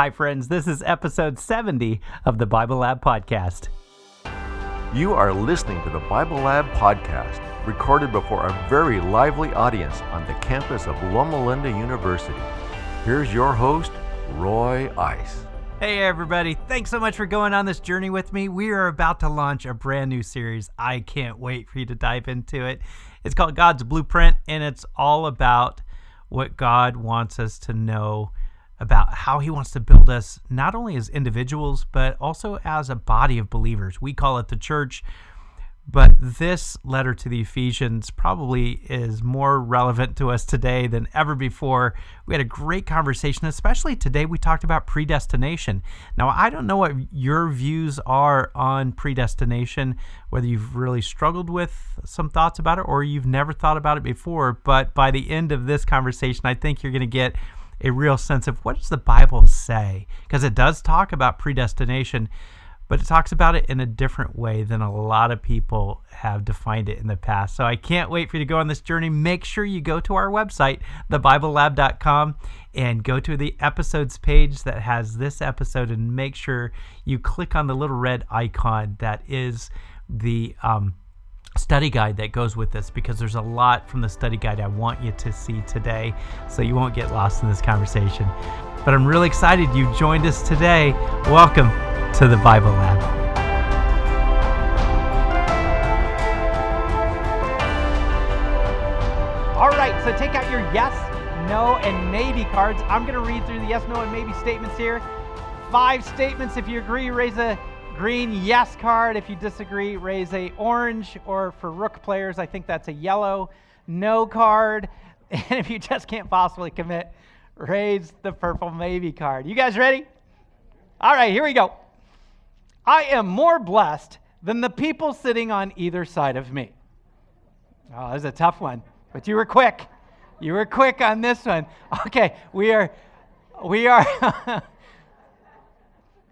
Hi, friends. This is episode 70 of the Bible Lab Podcast. You are listening to the Bible Lab Podcast, recorded before a very lively audience on the campus of Loma Linda University. Here's your host, Roy Ice. Hey, everybody. Thanks so much for going on this journey with me. We are about to launch a brand new series. I can't wait for you to dive into it. It's called God's Blueprint, and it's all about what God wants us to know about how he wants to build us not only as individuals but also as a body of believers. We call it the church. But this letter to the Ephesians probably is more relevant to us today than ever before. We had a great conversation, especially today. We talked about predestination. Now, I don't know what your views are on predestination, whether you've really struggled with some thoughts about it or you've never thought about it before. But by the end of this conversation, I think you're going to get a real sense of what does the Bible say? Because it does talk about predestination but it talks about it in a different way than a lot of people have defined it in the past. So I can't wait for you to go on this journey. Make sure you go to our website, thebiblelab.com, and go to the episodes page that has this episode and make sure you click on the little red icon that is the um, study guide that goes with this because there's a lot from the study guide I want you to see today so you won't get lost in this conversation. But I'm really excited you joined us today. Welcome to the Bible Lab. All right, so take out your yes, no, and maybe cards. I'm going to read through the yes, no, and maybe statements here. Five statements. If you agree, raise a green yes card. If you disagree, raise a orange, or for rook players, I think that's a yellow no card. And if you just can't possibly commit, raise the purple maybe card. You guys ready? All right, here we go. I am more blessed than the people sitting on either side of me. Oh, that's a tough one, but you were quick. You were quick on this one. Okay, we are, we are.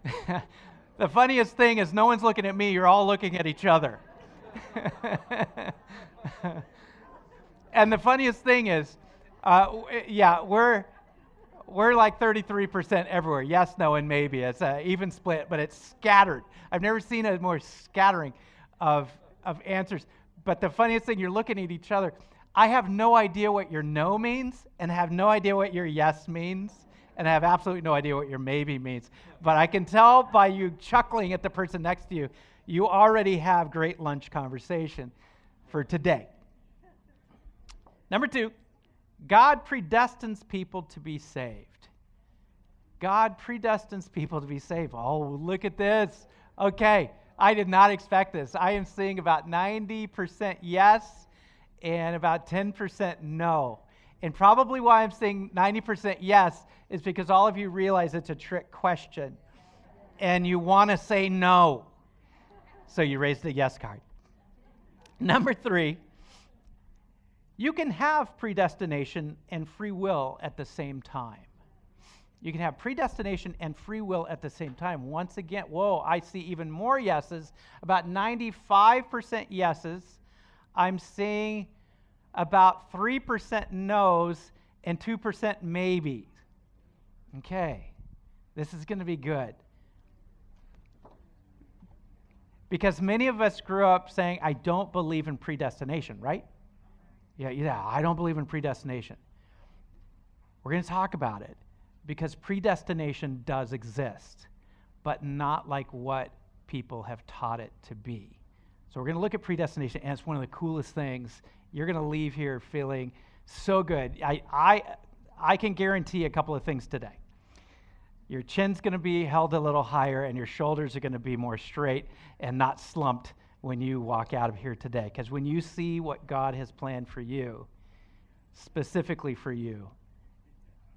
the funniest thing is no one's looking at me, you're all looking at each other. and the funniest thing is, uh, yeah, we're, we're like 33% everywhere. Yes, no, and maybe. It's an even split, but it's scattered. I've never seen a more scattering of, of answers. But the funniest thing, you're looking at each other. I have no idea what your no means, and have no idea what your yes means, and I have absolutely no idea what your maybe means. But I can tell by you chuckling at the person next to you, you already have great lunch conversation for today. Number two, God predestines people to be saved. God predestines people to be saved. Oh, look at this. Okay, I did not expect this. I am seeing about 90% yes and about 10% no. And probably why I'm saying 90% yes is because all of you realize it's a trick question and you want to say no. So you raise the yes card. Number three, you can have predestination and free will at the same time. You can have predestination and free will at the same time. Once again, whoa, I see even more yeses, about 95% yeses. I'm seeing about 3% no's and 2% maybe. Okay, this is going to be good. Because many of us grew up saying, I don't believe in predestination, right? Yeah, yeah, I don't believe in predestination. We're going to talk about it because predestination does exist, but not like what people have taught it to be. So we're going to look at predestination, and it's one of the coolest things. You're going to leave here feeling so good. I, I, I can guarantee a couple of things today. Your chin's going to be held a little higher, and your shoulders are going to be more straight and not slumped when you walk out of here today. Because when you see what God has planned for you, specifically for you,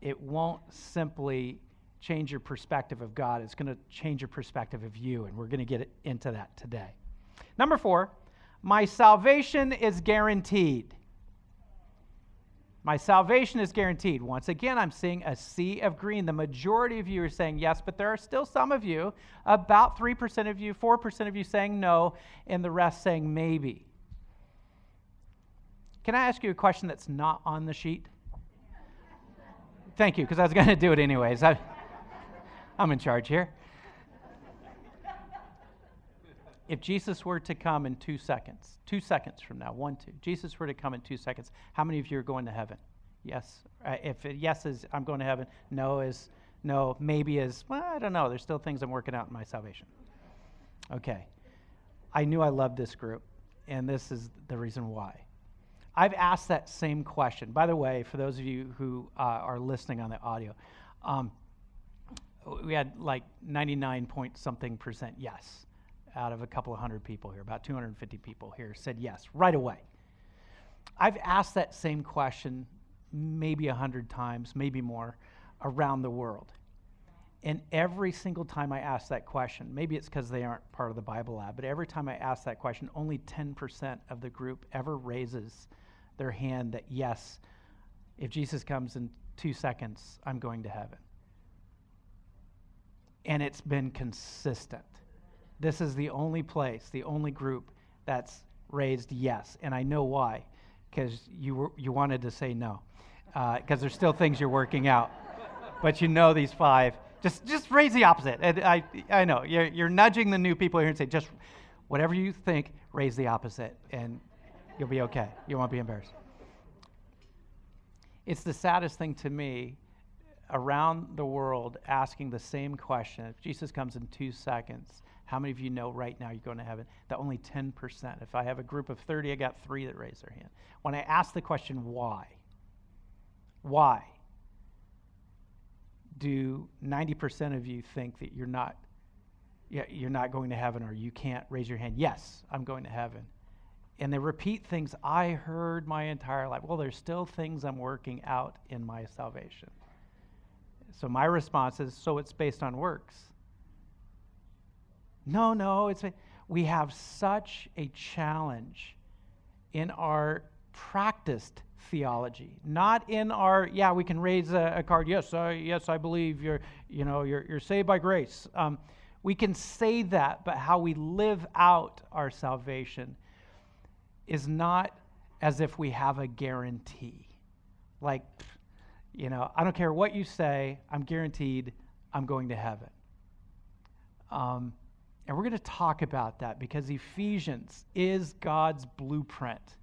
it won't simply change your perspective of God. It's going to change your perspective of you. And we're going to get into that today. Number four, my salvation is guaranteed. My salvation is guaranteed. Once again, I'm seeing a sea of green. The majority of you are saying yes, but there are still some of you, about 3% of you, 4% of you saying no, and the rest saying maybe. Can I ask you a question that's not on the sheet? Thank you, because I was going to do it anyways. I, I'm in charge here. If Jesus were to come in two seconds, two seconds from now, one, two, Jesus were to come in two seconds, how many of you are going to heaven? Yes. Uh, if yes is I'm going to heaven, no is no, maybe is, well, I don't know. There's still things I'm working out in my salvation. Okay. I knew I loved this group, and this is the reason why. I've asked that same question. By the way, for those of you who uh, are listening on the audio, um, we had like 99 point something percent yes out of a couple of hundred people here, about 250 people here said yes right away. I've asked that same question maybe a hundred times, maybe more, around the world. And every single time I ask that question, maybe it's because they aren't part of the Bible lab, but every time I ask that question, only 10% of the group ever raises their hand that, yes, if Jesus comes in two seconds, I'm going to heaven. And it's been consistent. This is the only place, the only group that's raised yes. And I know why, because you, you wanted to say no, because uh, there's still things you're working out. but you know these five just, just raise the opposite. And I, I know you're, you're nudging the new people here and say, just whatever you think, raise the opposite, and you'll be okay. You won't be embarrassed. It's the saddest thing to me around the world asking the same question. If Jesus comes in two seconds, how many of you know right now you're going to heaven? That only 10%. If I have a group of 30, I got three that raise their hand. When I ask the question, why? Why? do 90% of you think that you're not you're not going to heaven or you can't raise your hand yes i'm going to heaven and they repeat things i heard my entire life well there's still things i'm working out in my salvation so my response is so it's based on works no no it's we have such a challenge in our practiced theology, not in our yeah we can raise a, a card yes I, yes I believe you're you know you're, you're saved by grace. Um, we can say that, but how we live out our salvation is not as if we have a guarantee. Like, you know, I don't care what you say, I'm guaranteed I'm going to heaven. Um, and we're going to talk about that because Ephesians is God's blueprint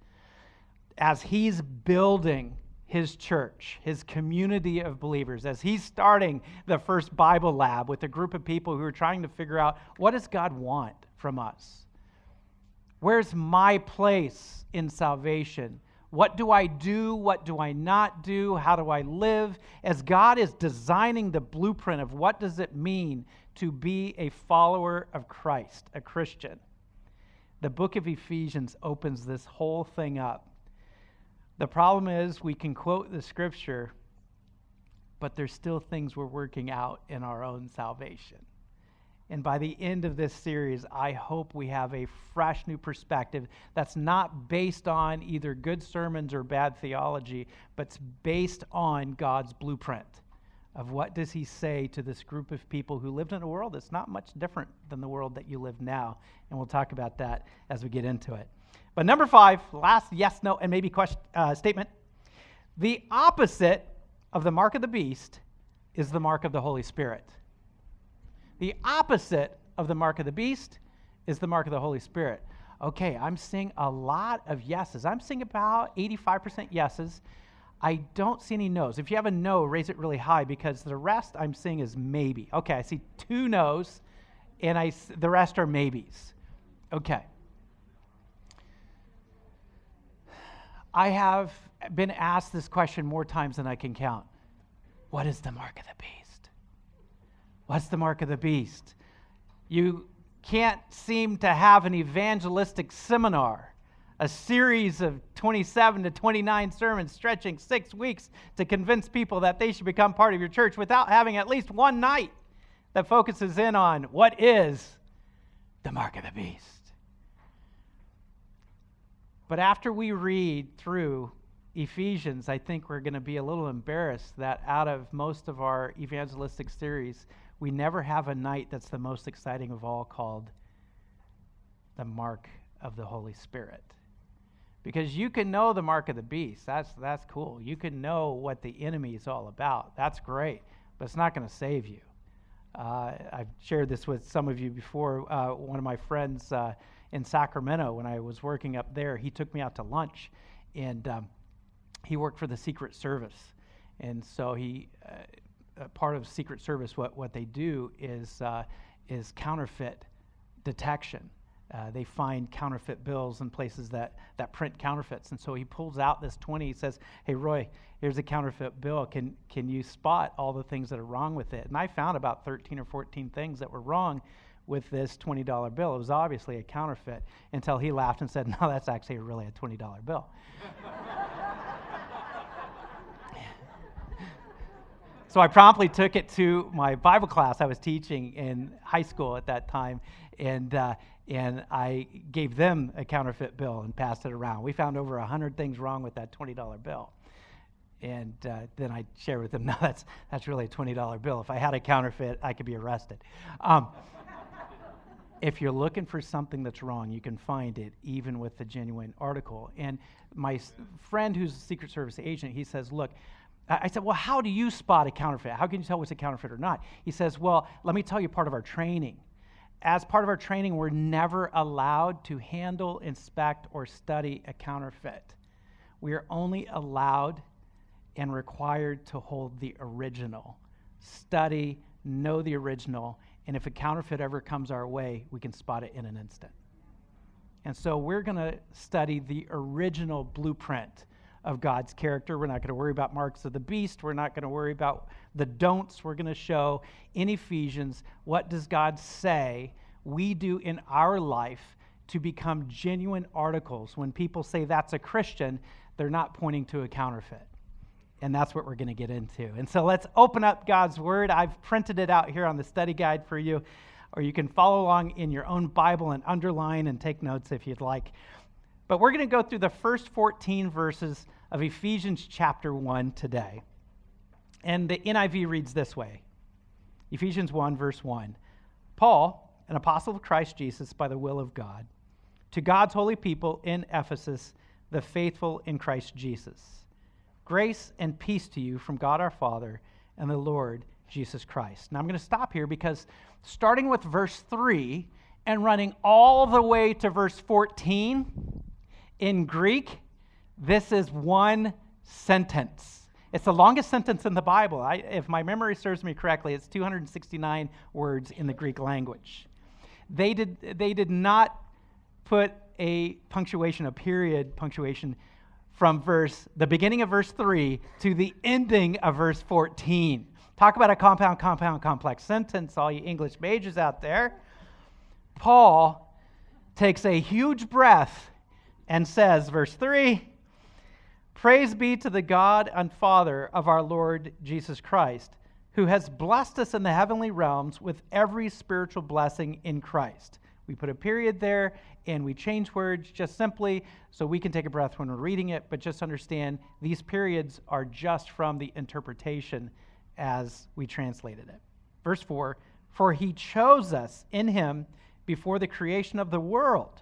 as he's building his church, his community of believers, as he's starting the first Bible lab with a group of people who are trying to figure out what does God want from us? Where's my place in salvation? What do I do? What do I not do? How do I live? As God is designing the blueprint of what does it mean to be a follower of Christ, a Christian. The book of Ephesians opens this whole thing up the problem is we can quote the scripture, but there's still things we're working out in our own salvation. And by the end of this series, I hope we have a fresh new perspective that's not based on either good sermons or bad theology, but it's based on God's blueprint of what does he say to this group of people who lived in a world that's not much different than the world that you live now. And we'll talk about that as we get into it. But number five, last yes, no, and maybe question uh, statement. The opposite of the mark of the beast is the mark of the Holy Spirit. The opposite of the mark of the beast is the mark of the Holy Spirit. Okay, I'm seeing a lot of yeses. I'm seeing about 85% yeses. I don't see any no's. If you have a no, raise it really high because the rest I'm seeing is maybe. Okay, I see two no's and I, the rest are maybes. Okay. I have been asked this question more times than I can count. What is the mark of the beast? What's the mark of the beast? You can't seem to have an evangelistic seminar, a series of 27 to 29 sermons stretching six weeks to convince people that they should become part of your church without having at least one night that focuses in on what is the mark of the beast. But after we read through Ephesians, I think we're going to be a little embarrassed that out of most of our evangelistic series, we never have a night that's the most exciting of all called the mark of the Holy Spirit. Because you can know the mark of the beast. That's, that's cool. You can know what the enemy is all about. That's great. But it's not going to save you. Uh, I've shared this with some of you before. Uh, one of my friends uh, in Sacramento, when I was working up there, he took me out to lunch, and um, he worked for the Secret Service. And so he, uh, part of Secret Service, what, what they do is, uh, is counterfeit detection. Uh, they find counterfeit bills in places that, that print counterfeits. And so he pulls out this 20. He says, Hey, Roy, here's a counterfeit bill. Can, can you spot all the things that are wrong with it? And I found about 13 or 14 things that were wrong with this $20 bill. It was obviously a counterfeit until he laughed and said, No, that's actually really a $20 bill. so I promptly took it to my Bible class I was teaching in high school at that time. And, uh, and I gave them a counterfeit bill and passed it around. We found over 100 things wrong with that $20 bill. And uh, then I shared with them, no, that's, that's really a $20 bill. If I had a counterfeit, I could be arrested. Um, if you're looking for something that's wrong, you can find it even with the genuine article. And my s- friend who's a Secret Service agent, he says, look, I I said, well, how do you spot a counterfeit? How can you tell what's a counterfeit or not? He says, well, let me tell you part of our training as part of our training, we're never allowed to handle, inspect, or study a counterfeit. We are only allowed and required to hold the original, study, know the original, and if a counterfeit ever comes our way, we can spot it in an instant. And so we're going to study the original blueprint of God's character. We're not going to worry about marks of the beast. We're not going to worry about the don'ts. We're going to show in Ephesians what does God say we do in our life to become genuine articles. When people say that's a Christian, they're not pointing to a counterfeit. And that's what we're going to get into. And so let's open up God's Word. I've printed it out here on the study guide for you, or you can follow along in your own Bible and underline and take notes if you'd like. But we're going to go through the first 14 verses of Ephesians chapter 1 today. And the NIV reads this way Ephesians 1, verse 1. Paul, an apostle of Christ Jesus by the will of God, to God's holy people in Ephesus, the faithful in Christ Jesus. Grace and peace to you from God our Father and the Lord Jesus Christ. Now I'm going to stop here because starting with verse 3 and running all the way to verse 14 in Greek, this is one sentence. It's the longest sentence in the Bible. I, if my memory serves me correctly, it's 269 words in the Greek language. They did, they did not put a punctuation, a period punctuation from verse the beginning of verse 3 to the ending of verse 14. Talk about a compound, compound, complex sentence, all you English majors out there. Paul takes a huge breath and says, verse 3 Praise be to the God and Father of our Lord Jesus Christ, who has blessed us in the heavenly realms with every spiritual blessing in Christ. We put a period there and we change words just simply so we can take a breath when we're reading it, but just understand these periods are just from the interpretation as we translated it. Verse 4 For he chose us in him before the creation of the world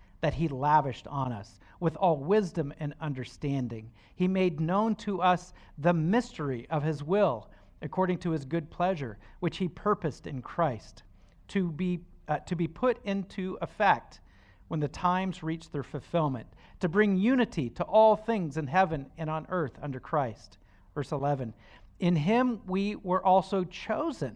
that he lavished on us with all wisdom and understanding. He made known to us the mystery of his will, according to his good pleasure, which he purposed in Christ, to be, uh, to be put into effect when the times reach their fulfillment, to bring unity to all things in heaven and on earth under Christ. Verse 11 In him we were also chosen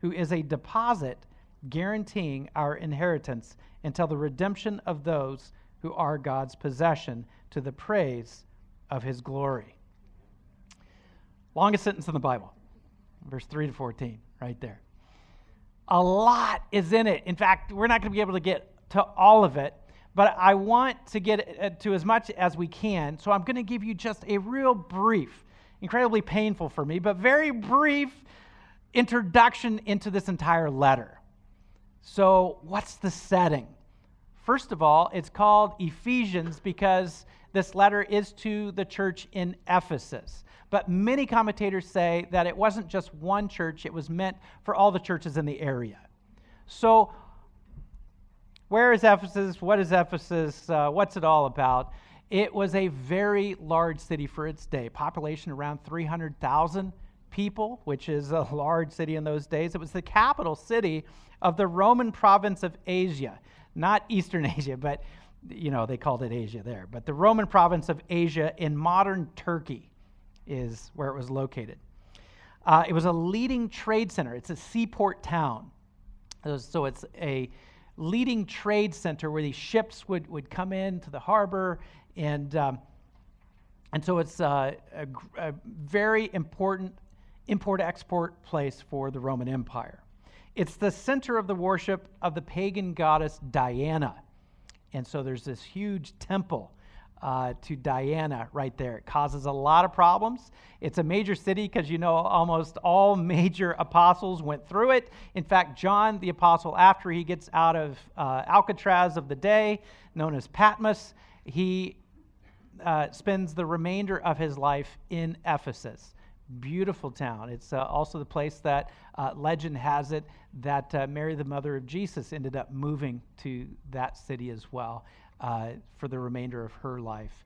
who is a deposit guaranteeing our inheritance until the redemption of those who are God's possession to the praise of his glory. Longest sentence in the Bible, verse 3 to 14, right there. A lot is in it. In fact, we're not going to be able to get to all of it, but I want to get uh, to as much as we can. So I'm going to give you just a real brief, incredibly painful for me, but very brief introduction into this entire letter. So, what's the setting? First of all, it's called Ephesians because this letter is to the church in Ephesus. But many commentators say that it wasn't just one church, it was meant for all the churches in the area. So, where is Ephesus? What is Ephesus? Uh, what's it all about? It was a very large city for its day, population around 300,000 people, which is a large city in those days. It was the capital city of the Roman province of Asia, not Eastern Asia, but you know, they called it Asia there. But the Roman province of Asia in modern Turkey is where it was located. Uh, it was a leading trade center. It's a seaport town. So it's a leading trade center where these ships would, would come in to the harbor. And, um, and so it's uh, a, a very important import export place for the Roman Empire. It's the center of the worship of the pagan goddess Diana. And so there's this huge temple uh, to Diana right there. It causes a lot of problems. It's a major city because you know almost all major apostles went through it. In fact, John the apostle, after he gets out of uh, Alcatraz of the day, known as Patmos, he uh, spends the remainder of his life in Ephesus. Beautiful town. It's uh, also the place that uh, legend has it that uh, Mary, the mother of Jesus, ended up moving to that city as well uh, for the remainder of her life.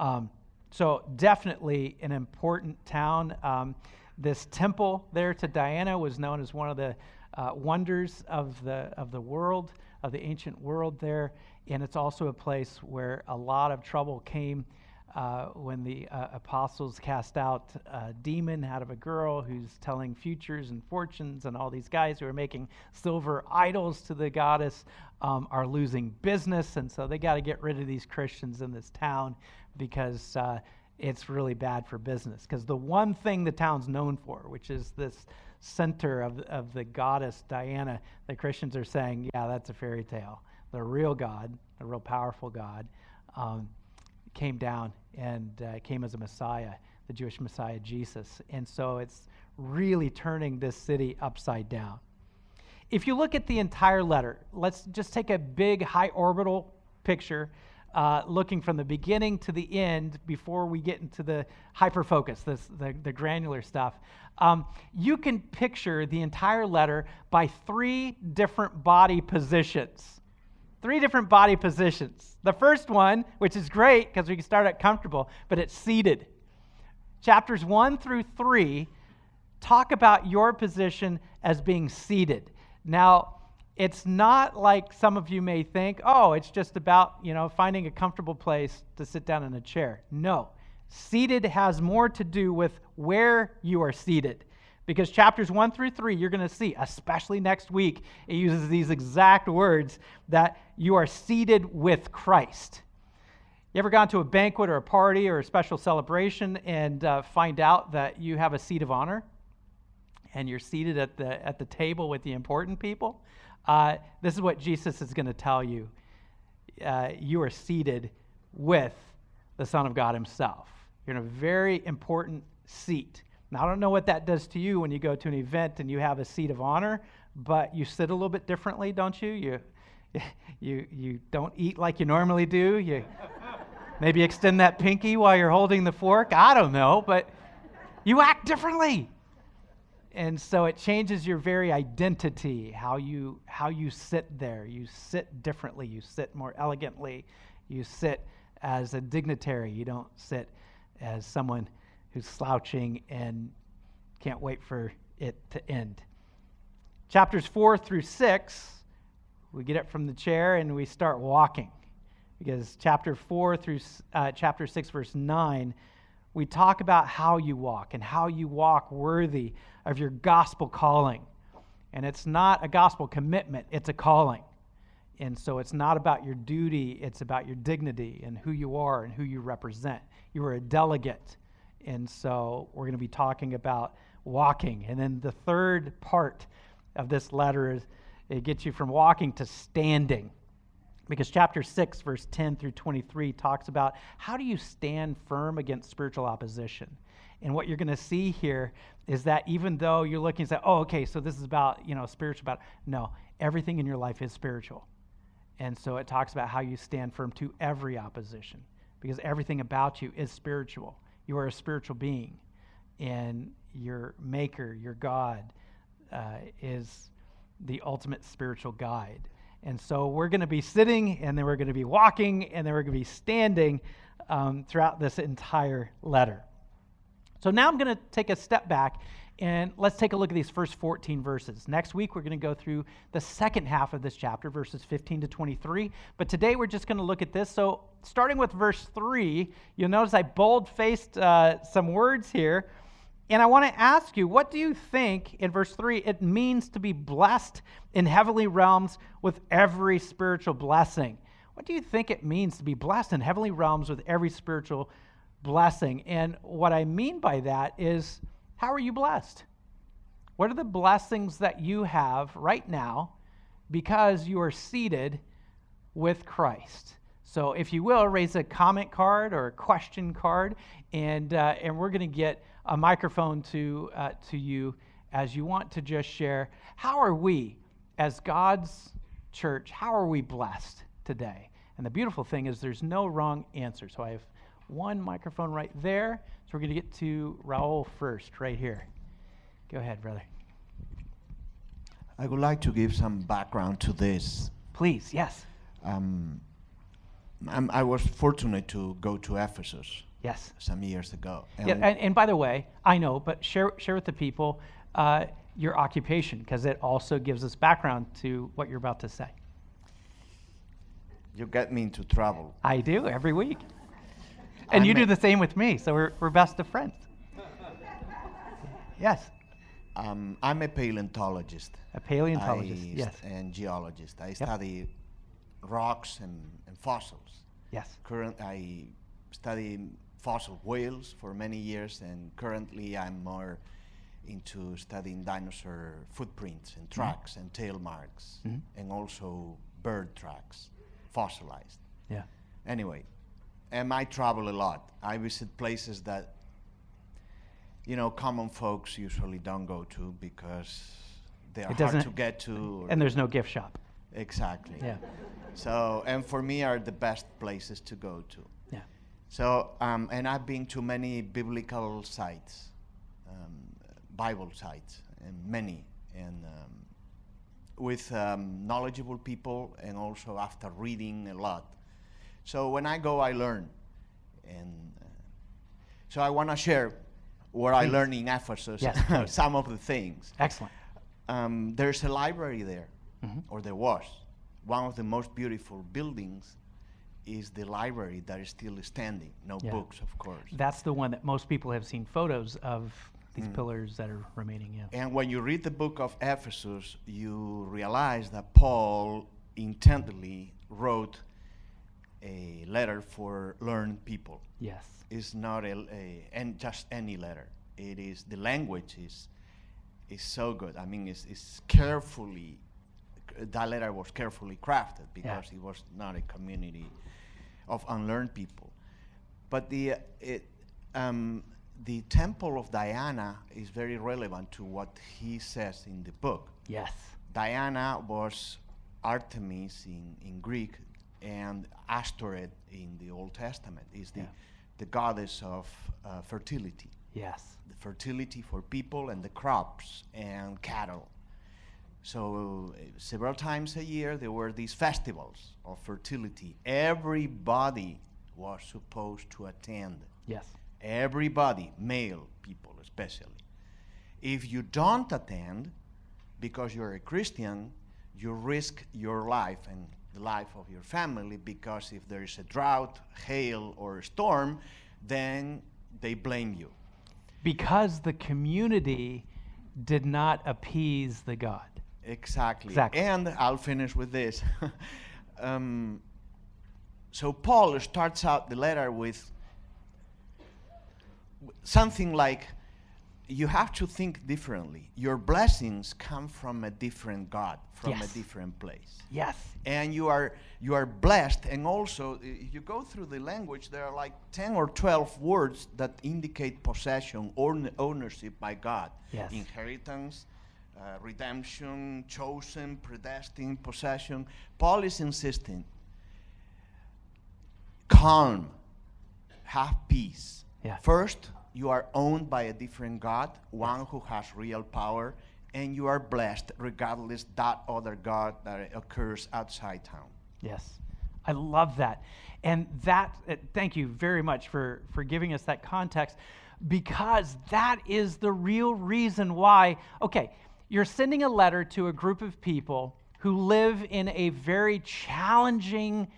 Um, so, definitely an important town. Um, this temple there to Diana was known as one of the uh, wonders of the, of the world, of the ancient world there. And it's also a place where a lot of trouble came uh, when the uh, apostles cast out a demon out of a girl who's telling futures and fortunes, and all these guys who are making silver idols to the goddess um, are losing business. And so they got to get rid of these Christians in this town because uh, it's really bad for business. Because the one thing the town's known for, which is this center of, of the goddess Diana, the Christians are saying, yeah, that's a fairy tale. The real God, the real powerful God, um, came down and uh, came as a Messiah, the Jewish Messiah, Jesus. And so it's really turning this city upside down. If you look at the entire letter, let's just take a big high orbital picture, uh, looking from the beginning to the end before we get into the hyper focus, the, the granular stuff. Um, you can picture the entire letter by three different body positions three different body positions. The first one, which is great because we can start out comfortable, but it's seated. Chapters one through three talk about your position as being seated. Now, it's not like some of you may think, oh, it's just about, you know, finding a comfortable place to sit down in a chair. No. Seated has more to do with where you are seated. Because chapters 1 through 3, you're going to see, especially next week, it uses these exact words that you are seated with Christ. You ever gone to a banquet or a party or a special celebration and uh, find out that you have a seat of honor and you're seated at the, at the table with the important people? Uh, this is what Jesus is going to tell you. Uh, you are seated with the Son of God Himself. You're in a very important seat. Now, I don't know what that does to you when you go to an event and you have a seat of honor, but you sit a little bit differently, don't you? You, you, you don't eat like you normally do. You maybe extend that pinky while you're holding the fork. I don't know, but you act differently. And so it changes your very identity, how you, how you sit there. You sit differently, you sit more elegantly, you sit as a dignitary, you don't sit as someone who's slouching and can't wait for it to end. Chapters 4 through 6, we get up from the chair and we start walking. Because chapter 4 through uh, chapter 6, verse 9, we talk about how you walk and how you walk worthy of your gospel calling. And it's not a gospel commitment, it's a calling. And so it's not about your duty, it's about your dignity and who you are and who you represent. You are a delegate. And so we're going to be talking about walking. And then the third part of this letter is it gets you from walking to standing. Because chapter 6, verse 10 through 23 talks about how do you stand firm against spiritual opposition. And what you're going to see here is that even though you're looking and say, oh, okay, so this is about, you know, spiritual about, no, everything in your life is spiritual. And so it talks about how you stand firm to every opposition because everything about you is spiritual. You are a spiritual being, and your maker, your God, uh, is the ultimate spiritual guide. And so we're going to be sitting, and then we're going to be walking, and then we're going to be standing um, throughout this entire letter. So now I'm going to take a step back and let's take a look at these first 14 verses. Next week, we're going to go through the second half of this chapter, verses 15 to 23. But today, we're just going to look at this. So, starting with verse 3, you'll notice I bold faced uh, some words here. And I want to ask you, what do you think in verse 3 it means to be blessed in heavenly realms with every spiritual blessing? What do you think it means to be blessed in heavenly realms with every spiritual blessing? And what I mean by that is, how are you blessed? What are the blessings that you have right now because you are seated with Christ? So, if you will, raise a comment card or a question card, and, uh, and we're going to get a microphone to, uh, to you as you want to just share. How are we, as God's church, how are we blessed today? And the beautiful thing is there's no wrong answer. So, I have one microphone right there. So we're going to get to Raul first, right here. Go ahead, brother. I would like to give some background to this. Please, yes. Um, i was fortunate to go to Ephesus. Yes. Some years ago. And yeah, and, and, by the way, I know, but share share with the people uh, your occupation because it also gives us background to what you're about to say. You get me into trouble. I do every week. And I'm you do the same with me, so we're, we're best of friends. yes. Um, I'm a paleontologist. A paleontologist, I yes. And geologist. I yep. study rocks and, and, fossils. Yes. Current, I study fossil whales for many years, and currently I'm more into studying dinosaur footprints and mm-hmm. tracks mm-hmm. and tail marks, mm-hmm. and also bird tracks, fossilized. Yeah. Anyway, and I travel a lot. I visit places that, you know, common folks usually don't go to because they are hard to get to. And there's no gift shop. Exactly. Yeah. So, and for me, are the best places to go to. Yeah. So, um, and I've been to many biblical sites, um, Bible sites, and many, and um, with um, knowledgeable people, and also after reading a lot. So when I go, I learn. And uh, so I want to share what Please. I learned in Ephesus, yes, some of the things. Excellent. Um, there's a library there, mm-hmm. or there was. One of the most beautiful buildings is the library that is still standing. No yeah. books, of course. That's the one that most people have seen photos of these mm. pillars that are remaining. Yeah. And when you read the book of Ephesus, you realize that Paul intently wrote a letter for learned people. Yes. It's not a, a and just any letter. It is the language is is so good. I mean, it's, it's carefully that letter was carefully crafted because yeah. it was not a community of unlearned people. But the it, um, the temple of Diana is very relevant to what he says in the book. Yes. Diana was Artemis in, in Greek, and Ashtoreth in the Old Testament is the, yeah. the goddess of uh, fertility. Yes. The fertility for people and the crops and cattle. So uh, several times a year there were these festivals of fertility. Everybody was supposed to attend. Yes. Everybody, male people especially. If you don't attend because you're a Christian, you risk your life and the life of your family because if there is a drought, hail, or a storm, then they blame you. Because the community did not appease the God. Exactly. Exactly. And I'll finish with this. um, so Paul starts out the letter with something like you have to think differently. Your blessings come from a different God, from Yes. a different place. Yes. And you are you are blessed and also if you go through the language there are like 10 or 12 words that indicate possession or ownership by God. Yes. Inheritance, uh, redemption, chosen, predestined, possession. Paul is insisting calm, have peace. Yeah. First, you are owned by a different God, one who has real power, and you are blessed regardless that other God that occurs outside town. Yes. I love that. And that, uh, thank you very much for, for giving us that context because that is the real reason why, okay, you're sending a letter to a group of people who live in a very challenging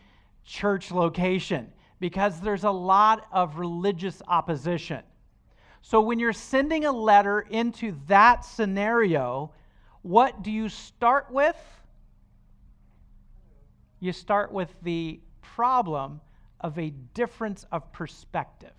church location because there's a lot of religious opposition. So when you're sending a letter into that scenario, what do you start with? You start with the problem of a difference of perspective.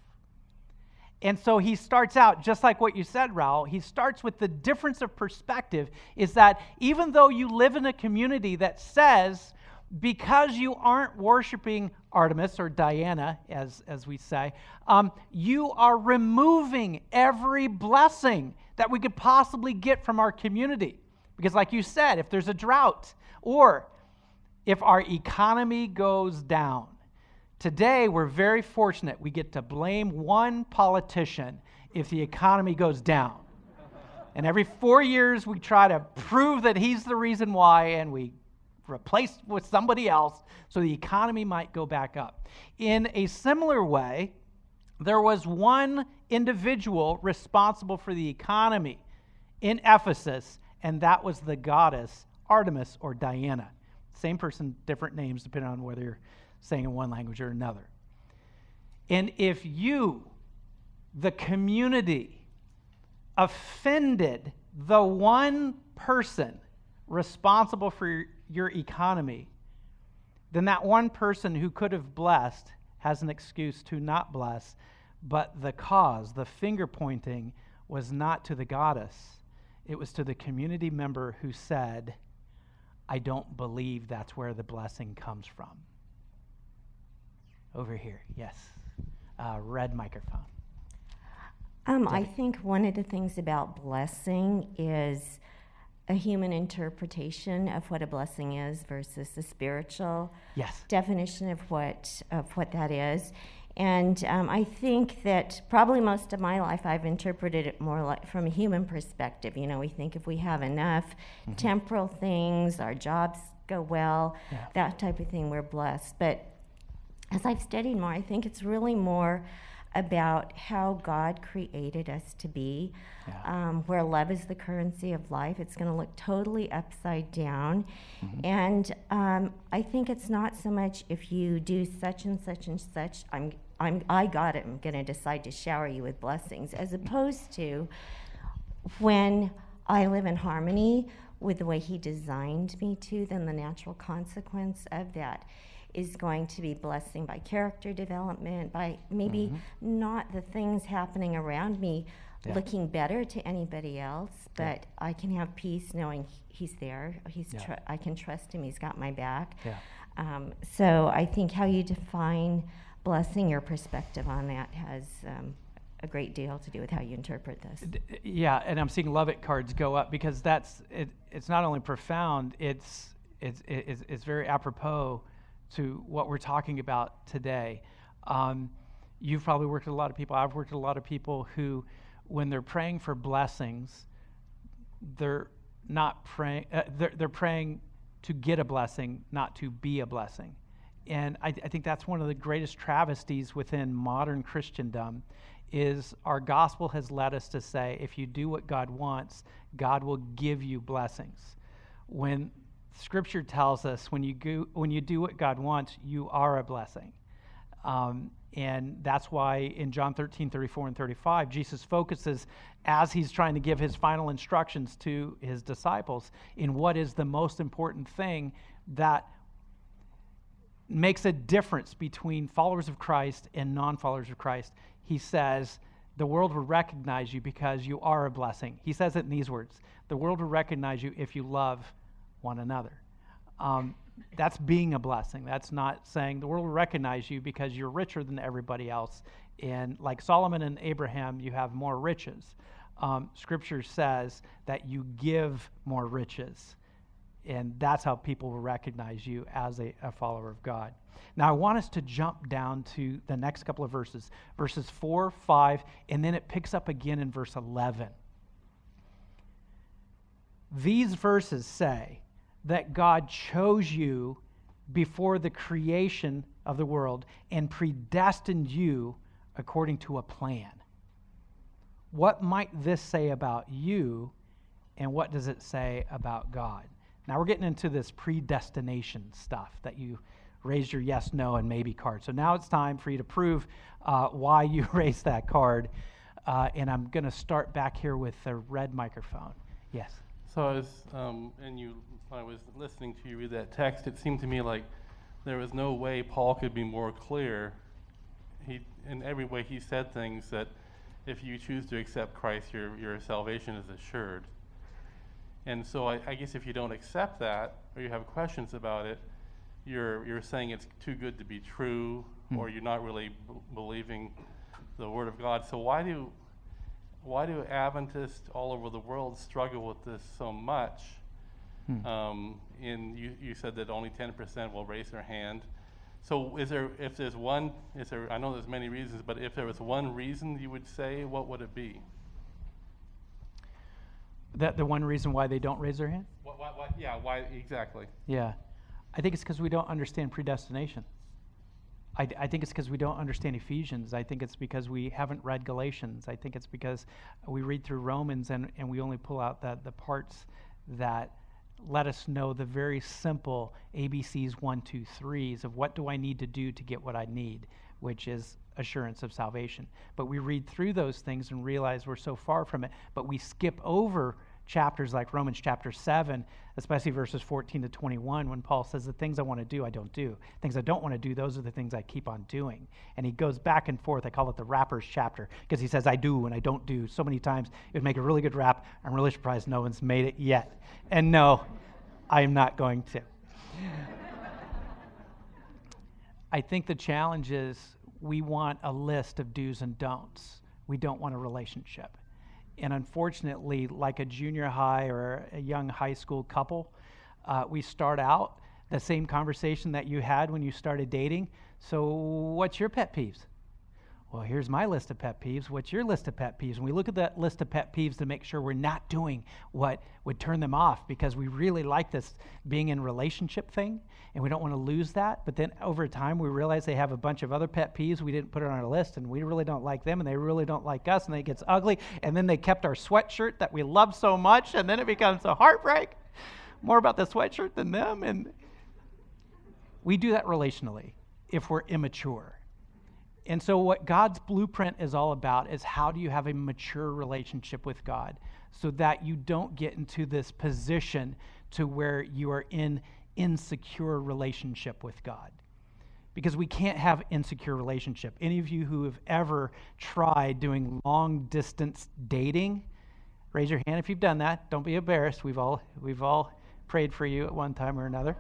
And so he starts out just like what you said, Raul. He starts with the difference of perspective is that even though you live in a community that says, because you aren't worshiping Artemis or Diana, as, as we say, um, you are removing every blessing that we could possibly get from our community. Because, like you said, if there's a drought or if our economy goes down, Today, we're very fortunate we get to blame one politician if the economy goes down. And every four years, we try to prove that he's the reason why, and we replace with somebody else so the economy might go back up. In a similar way, there was one individual responsible for the economy in Ephesus, and that was the goddess Artemis or Diana. Same person, different names depending on whether you're saying in one language or another. And if you, the community, offended the one person responsible for your economy, then that one person who could have blessed has an excuse to not bless, but the cause, the finger pointing, was not to the goddess. It was to the community member who said, I don't believe that's where the blessing comes from. Over here, yes. Uh, red microphone. Um, I think one of the things about blessing is a human interpretation of what a blessing is versus the spiritual Yes. definition of what of what that is. And um, I think that probably most of my life I've interpreted it more like from a human perspective. You know, we think if we have enough temporal things, our jobs go well, Yeah. that type of thing, we're blessed. But as I've studied more, I think it's really more about how God created us to be. Yeah. Um, where love is the currency of life, it's going to look totally upside down. And um, I think it's not so much if you do such and such and such, I'm, I'm, I got it, I'm going to decide to shower you with blessings, as opposed to when I live in harmony with the way He designed me to, then the natural consequence of that is going to be blessing by character development, by maybe not the things happening around me Yeah. looking better to anybody else, but I can have peace knowing He's there. He's Yeah. tr- I can trust Him. He's got my back. Yeah. Um, so I think how you define blessing, your perspective on that has um, a great deal to do with how you interpret this. Yeah, and I'm seeing love it cards go up because that's it, it's not only profound, it's it's it's, it's very apropos to what we're talking about today. Um, you've probably worked with a lot of people. I've worked with a lot of people who, when they're praying for blessings, they're not praying. Uh, they're, they're praying to get a blessing, not to be a blessing. And I, I think that's one of the greatest travesties within modern Christendom is our gospel has led us to say if you do what God wants, God will give you blessings. When scripture tells us when you go, when you do what God wants, you are a blessing. Um, and that's why in John 13, 34, and 35, Jesus focuses as he's trying to give his final instructions to his disciples in what is the most important thing that makes a difference between followers of Christ and non followers of Christ. He says, The world will recognize you because you are a blessing. He says it in these words The world will recognize you if you love one another. Um, that's being a blessing. That's not saying the world will recognize you because you're richer than everybody else. And like Solomon and Abraham, you have more riches. Um, scripture says that you give more riches. And that's how people will recognize you as a, a follower of God. Now, I want us to jump down to the next couple of verses, verses 4, 5, and then it picks up again in verse 11. These verses say, that God chose you before the creation of the world and predestined you according to a plan. What might this say about you, and what does it say about God? Now we're getting into this predestination stuff that you raised your yes, no, and maybe card. So now it's time for you to prove uh, why you raised that card. Uh, and I'm going to start back here with the red microphone. Yes. So I was, um, and you when I was listening to you read that text, it seemed to me like there was no way Paul could be more clear. He, in every way, he said things that if you choose to accept Christ, your, your salvation is assured. And so I, I guess if you don't accept that, or you have questions about it, you're, you're saying it's too good to be true, hmm. or you're not really b- believing the Word of God. So why do, why do Adventists all over the world struggle with this so much? Hmm. Um, and you, you said that only 10% will raise their hand. So is there, if there's one, is there, I know there's many reasons, but if there was one reason you would say, what would it be? That the one reason why they don't raise their hand? What, what, what, yeah, why exactly? Yeah. I think it's because we don't understand predestination. I, I think it's because we don't understand Ephesians. I think it's because we haven't read Galatians. I think it's because we read through Romans and, and we only pull out the, the parts that let us know the very simple ABCs one, two, threes of what do I need to do to get what I need, which is assurance of salvation. But we read through those things and realize we're so far from it, but we skip over chapters like Romans chapter 7, especially verses 14 to 21, when Paul says, The things I want to do, I don't do. Things I don't want to do, those are the things I keep on doing. And he goes back and forth. I call it the rappers chapter because he says, I do and I don't do so many times. It would make a really good rap. I'm really surprised no one's made it yet. And no, I am not going to. I think the challenge is we want a list of do's and don'ts. We don't want a relationship. And unfortunately, like a junior high or a young high school couple, uh, we start out the same conversation that you had when you started dating. So, what's your pet peeves? Well, here's my list of pet peeves. What's your list of pet peeves? And we look at that list of pet peeves to make sure we're not doing what would turn them off because we really like this being in relationship thing and we don't want to lose that. But then over time, we realize they have a bunch of other pet peeves we didn't put on our list and we really don't like them and they really don't like us and it gets ugly. And then they kept our sweatshirt that we love so much and then it becomes a heartbreak. More about the sweatshirt than them. And we do that relationally if we're immature and so, what God's blueprint is all about is how do you have a mature relationship with God so that you don't get into this position to where you are in insecure relationship with God. Because we can't have insecure relationship. Any of you who have ever tried doing long distance dating, raise your hand if you've done that. Don't be embarrassed. We've all we've all prayed for you at one time or another.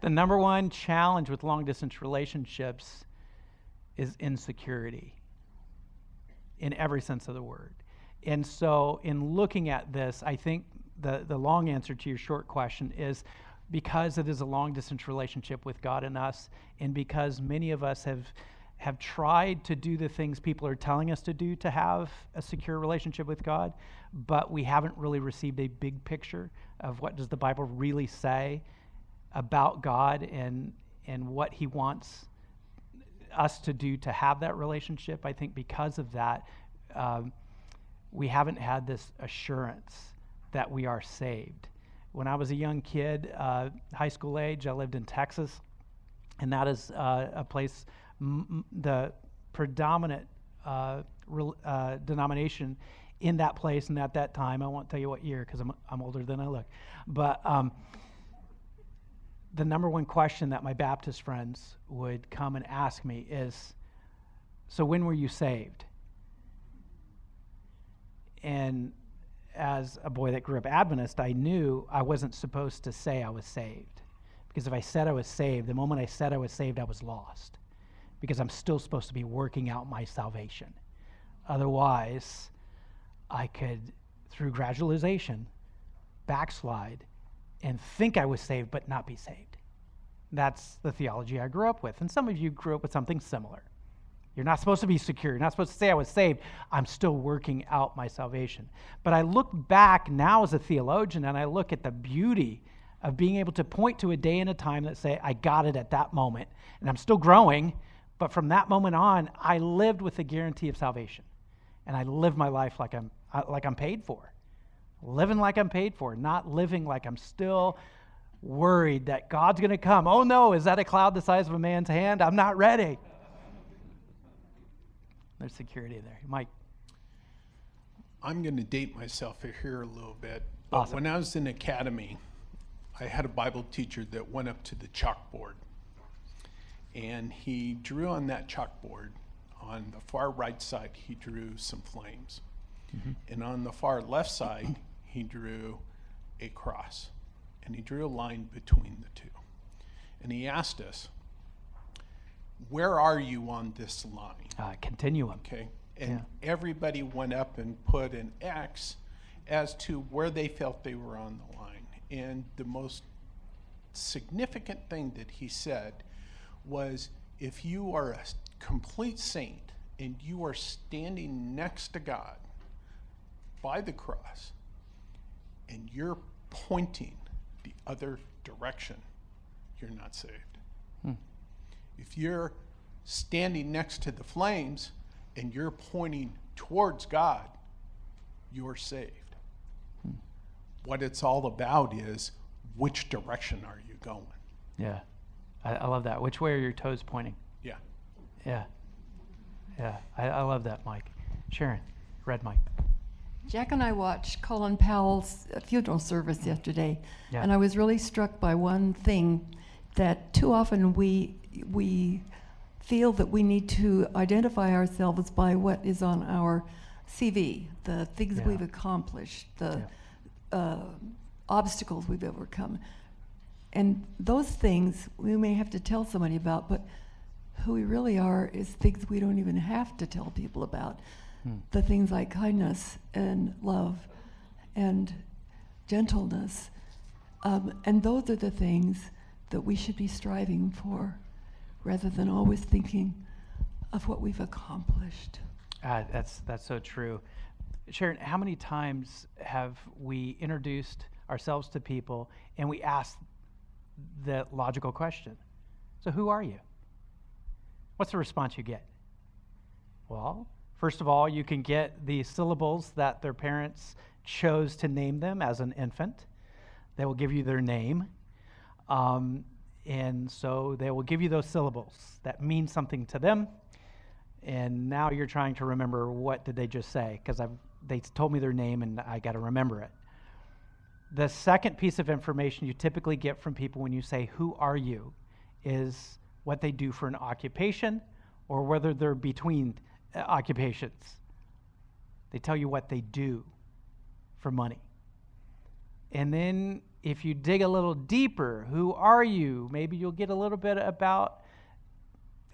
The number one challenge with long distance relationships is insecurity in every sense of the word. And so, in looking at this, I think the, the long answer to your short question is because it is a long distance relationship with God and us, and because many of us have, have tried to do the things people are telling us to do to have a secure relationship with God, but we haven't really received a big picture of what does the Bible really say about God and, and what He wants us to do to have that relationship. I think because of that, um, we haven't had this assurance that we are saved. When I was a young kid, uh, high school age, I lived in Texas. and that is uh, a place, m- the predominant uh, rel- uh, denomination in that place and at that time. I won't tell you what year because I'm, I'm older than I look. But um, the number one question that my Baptist friends would come and ask me is So, when were you saved? And as a boy that grew up Adventist, I knew I wasn't supposed to say I was saved. Because if I said I was saved, the moment I said I was saved, I was lost. Because I'm still supposed to be working out my salvation. Otherwise, I could, through gradualization, backslide and think I was saved but not be saved. That's the theology I grew up with. And some of you grew up with something similar. You're not supposed to be secure. You're not supposed to say I was saved. I'm still working out my salvation. But I look back now as a theologian and I look at the beauty of being able to point to a day and a time that say I got it at that moment. And I'm still growing, but from that moment on, I lived with the guarantee of salvation. And I live my life like I'm uh, like I'm paid for. Living like I'm paid for, not living like I'm still worried that God's going to come. Oh no, is that a cloud the size of a man's hand? I'm not ready. There's security there. Mike. I'm going to date myself here a little bit. Awesome. when I was in academy, I had a Bible teacher that went up to the chalkboard. And he drew on that chalkboard, on the far right side, he drew some flames. Mm-hmm. And on the far left side, he drew a cross. And he drew a line between the two. And he asked us, Where are you on this line? Uh, continuum. Okay, and everybody went up and put an X as to where they felt they were on the line. And the most significant thing that he said was if you are a complete saint and you are standing next to God by the cross and you're pointing other direction, you're not saved. Hmm. If you're standing next to the flames and you're pointing towards God, you're saved. Hmm. What it's all about is which direction are you going? Yeah. I, I love that. Which way are your toes pointing? Yeah. Yeah. Yeah. I, I love that, Mike. Sharon, red mic. Jack and I watched Colin Powell's uh, funeral service yesterday, Yeah. and I was really struck by one thing that too often we we feel that we need to identify ourselves by what is on our CV, the things Yeah. we've accomplished, the uh, obstacles we've overcome, and those things we may have to tell somebody about, but who we really are is things we don't even have to tell people about. The things like kindness and love and gentleness. Um, and those are the things that we should be striving for rather than always thinking of what we've accomplished. Uh, that's that's so true. Sharon, how many times have we introduced ourselves to people and we asked the logical question? So, who are you? What's the response you get? Well, first of all, you can get the syllables that their parents chose to name them as an infant. They will give you their name. Um, and so they will give you those syllables that mean something to them and now you're trying to remember what did they just say because they told me their name and i got to remember it the second piece of information you typically get from people when you say who are you is what they do for an occupation or whether they're between Uh, occupations. They tell you what they do for money. And then if you dig a little deeper who are you? Maybe you'll get a little bit about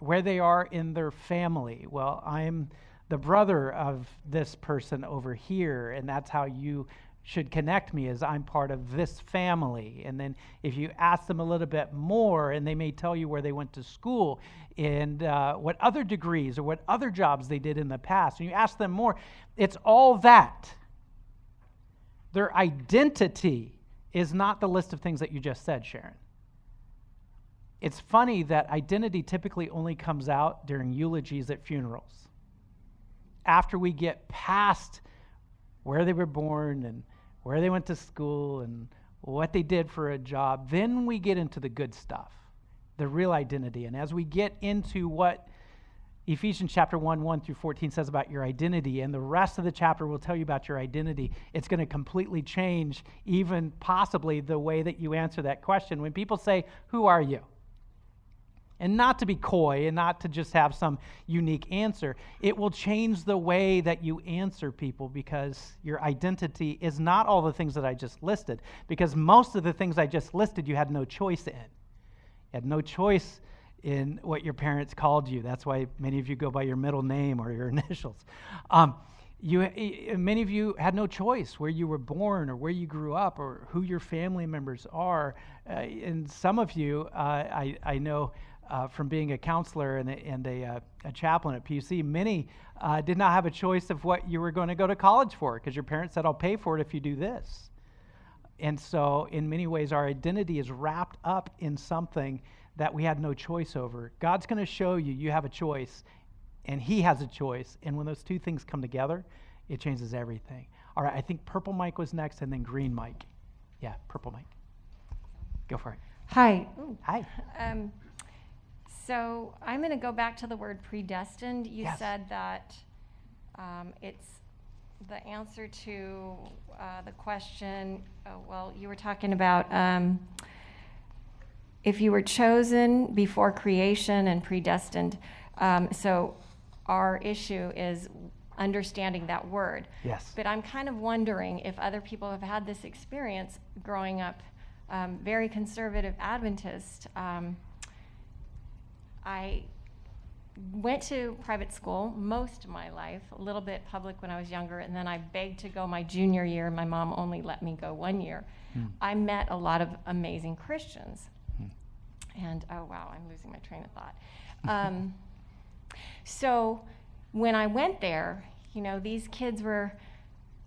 where they are in their family. Well, I'm the brother of this person over here, and that's how you should connect me as I'm part of this family. And then if you ask them a little bit more, and they may tell you where they went to school and uh, what other degrees or what other jobs they did in the past, and you ask them more, it's all that. Their identity is not the list of things that you just said, Sharon. It's funny that identity typically only comes out during eulogies at funerals. After we get past where they were born and where they went to school and what they did for a job, then we get into the good stuff. the real identity. And as we get into what Ephesians chapter 1, 1 through 14 says about your identity, and the rest of the chapter will tell you about your identity. It's going to completely change, even possibly, the way that you answer that question. When people say, Who are you? And not to be coy and not to just have some unique answer, it will change the way that you answer people because your identity is not all the things that I just listed. Because most of the things I just listed, you had no choice in. You had no choice in what your parents called you. That's why many of you go by your middle name or your initials. Um, you, many of you had no choice where you were born or where you grew up or who your family members are. Uh, and some of you, uh, I, I know uh, from being a counselor and a, and a, uh, a chaplain at PUC, many uh, did not have a choice of what you were going to go to college for because your parents said, I'll pay for it if you do this. And so, in many ways, our identity is wrapped up in something that we had no choice over. God's going to show you you have a choice, and He has a choice. And when those two things come together, it changes everything. All right, I think purple mic was next, and then green mic. Yeah, purple mic. Go for it. Hi. Hi. Um, so I'm going to go back to the word predestined. You Yes. said that um, it's the answer to uh, the question. Uh, well, you were talking about um, if you were chosen before creation and predestined. Um, so our issue is understanding that word. Yes. But I'm kind of wondering if other people have had this experience growing up, um, very conservative Adventist. I went to private school most of my life, a little bit public when I was younger, and then I begged to go my junior year. My mom only let me go one year. Hmm. I met a lot of amazing Christians. Hmm. And oh, wow, I'm losing my train of thought. Um, so when I went there, you know, these kids were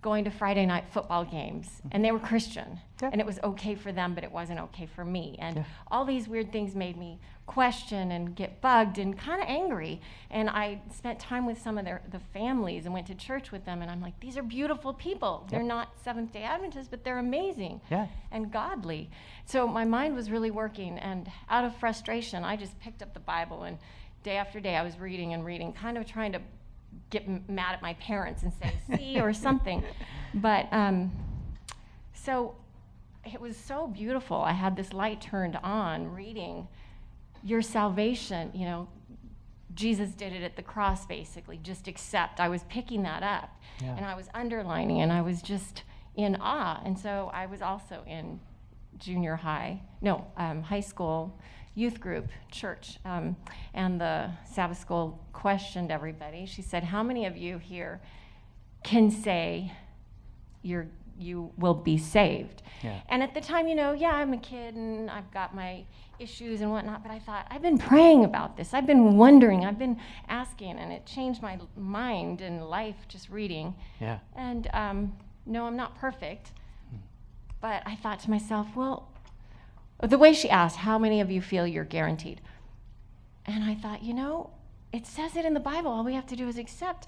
going to Friday night football games hmm. and they were Christian. Yeah. And it was okay for them, but it wasn't okay for me. And Yeah. all these weird things made me question and get bugged and kind of angry. And I spent time with some of their the families and went to church with them. And I'm like, these are beautiful people. They're not Seventh day Adventists, but they're amazing Yeah. and godly. So my mind was really working, and out of frustration, I just picked up the Bible and day after day I was reading and reading, kind of trying to get m- mad at my parents and say, "See" or something. But um, so it was so beautiful. I had this light turned on, reading your salvation. You know, Jesus did it at the cross, basically. Just accept. I was picking that up, Yeah. and I was underlining, and I was just in awe. And so I was also in junior high, no, um, high school youth group, church, um, and the Sabbath school questioned everybody. She said, "How many of you here can say you're you will be saved?" Yeah. And at the time, you know, yeah, I'm a kid and I've got my issues and whatnot, but I thought, I've been praying about this. I've been wondering, I've been asking, and it changed my mind and life just reading. Yeah. And um, no, I'm not perfect. But I thought to myself, well, the way she asked, how many of you feel you're guaranteed? And I thought, you know, it says it in the Bible. All we have to do is accept.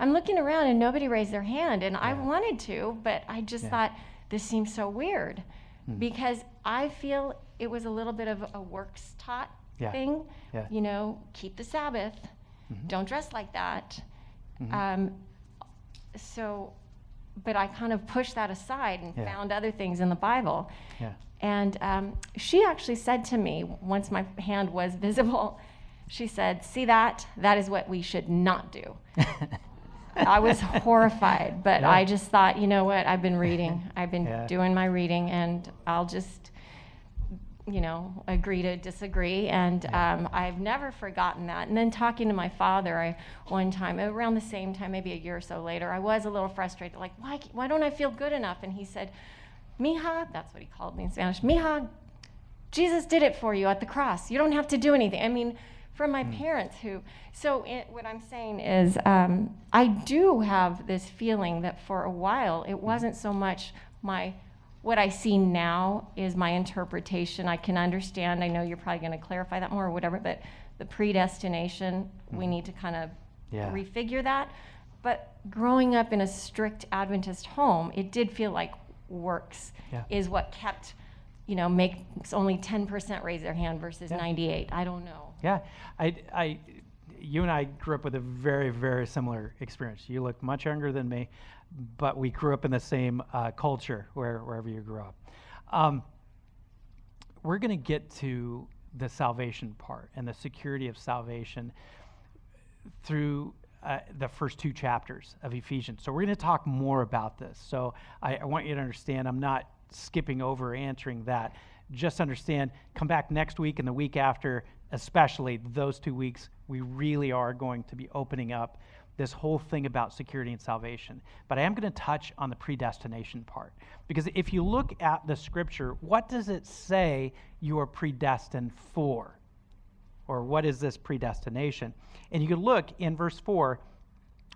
I'm looking around and nobody raised their hand, and I wanted to, but I just Yeah. thought this seems so weird because I feel it was a little bit of a works taught Yeah. thing. Yeah. You know, keep the Sabbath, don't dress like that. Um, so, but I kind of pushed that aside and Yeah. found other things in the Bible. Yeah. And um, she actually said to me, once my hand was visible, she said, See that? That is what we should not do. I was horrified, but Yeah. I just thought, you know what? I've been reading, I've been Yeah. doing my reading, and I'll just, you know, agree to disagree. And Yeah. um, I've never forgotten that. And then talking to my father, I one time around the same time, maybe a year or so later, I was a little frustrated, like, why, c- why don't I feel good enough? And he said, Mija, that's what he called me in Spanish. Mija, Jesus did it for you at the cross. You don't have to do anything. I mean, from my hmm. parents who, so it, what I'm saying is, um, I do have this feeling that for a while it hmm. wasn't so much my, what I see now is my interpretation. I can understand. I know you're probably going to clarify that more or whatever, but the predestination, we hmm. need to kind of Yeah. refigure that. But growing up in a strict Adventist home, it did feel like works Yeah. is what kept you know, makes only 10% raise their hand versus Yeah. 98. I don't know. Yeah, I, I, you and I grew up with a very, very similar experience. You look much younger than me, but we grew up in the same uh, culture where, wherever you grew up. Um, we're going to get to the salvation part and the security of salvation through uh, the first two chapters of Ephesians. So we're going to talk more about this. So I, I want you to understand I'm not skipping over answering that. Just understand, come back next week and the week after, especially those two weeks, we really are going to be opening up this whole thing about security and salvation. But I am going to touch on the predestination part. Because if you look at the scripture, what does it say you are predestined for? Or what is this predestination? And you can look in verse 4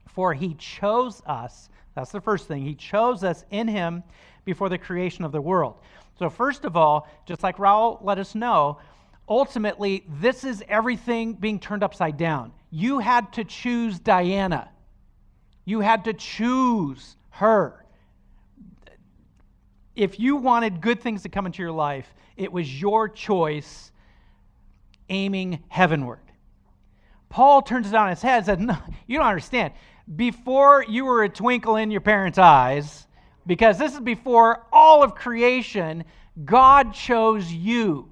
For he chose us, that's the first thing, he chose us in him before the creation of the world. So, first of all, just like Raul let us know, ultimately, this is everything being turned upside down. You had to choose Diana, you had to choose her. If you wanted good things to come into your life, it was your choice aiming heavenward. Paul turns it on its head and said, No, you don't understand. Before you were a twinkle in your parents' eyes, because this is before all of creation, God chose you.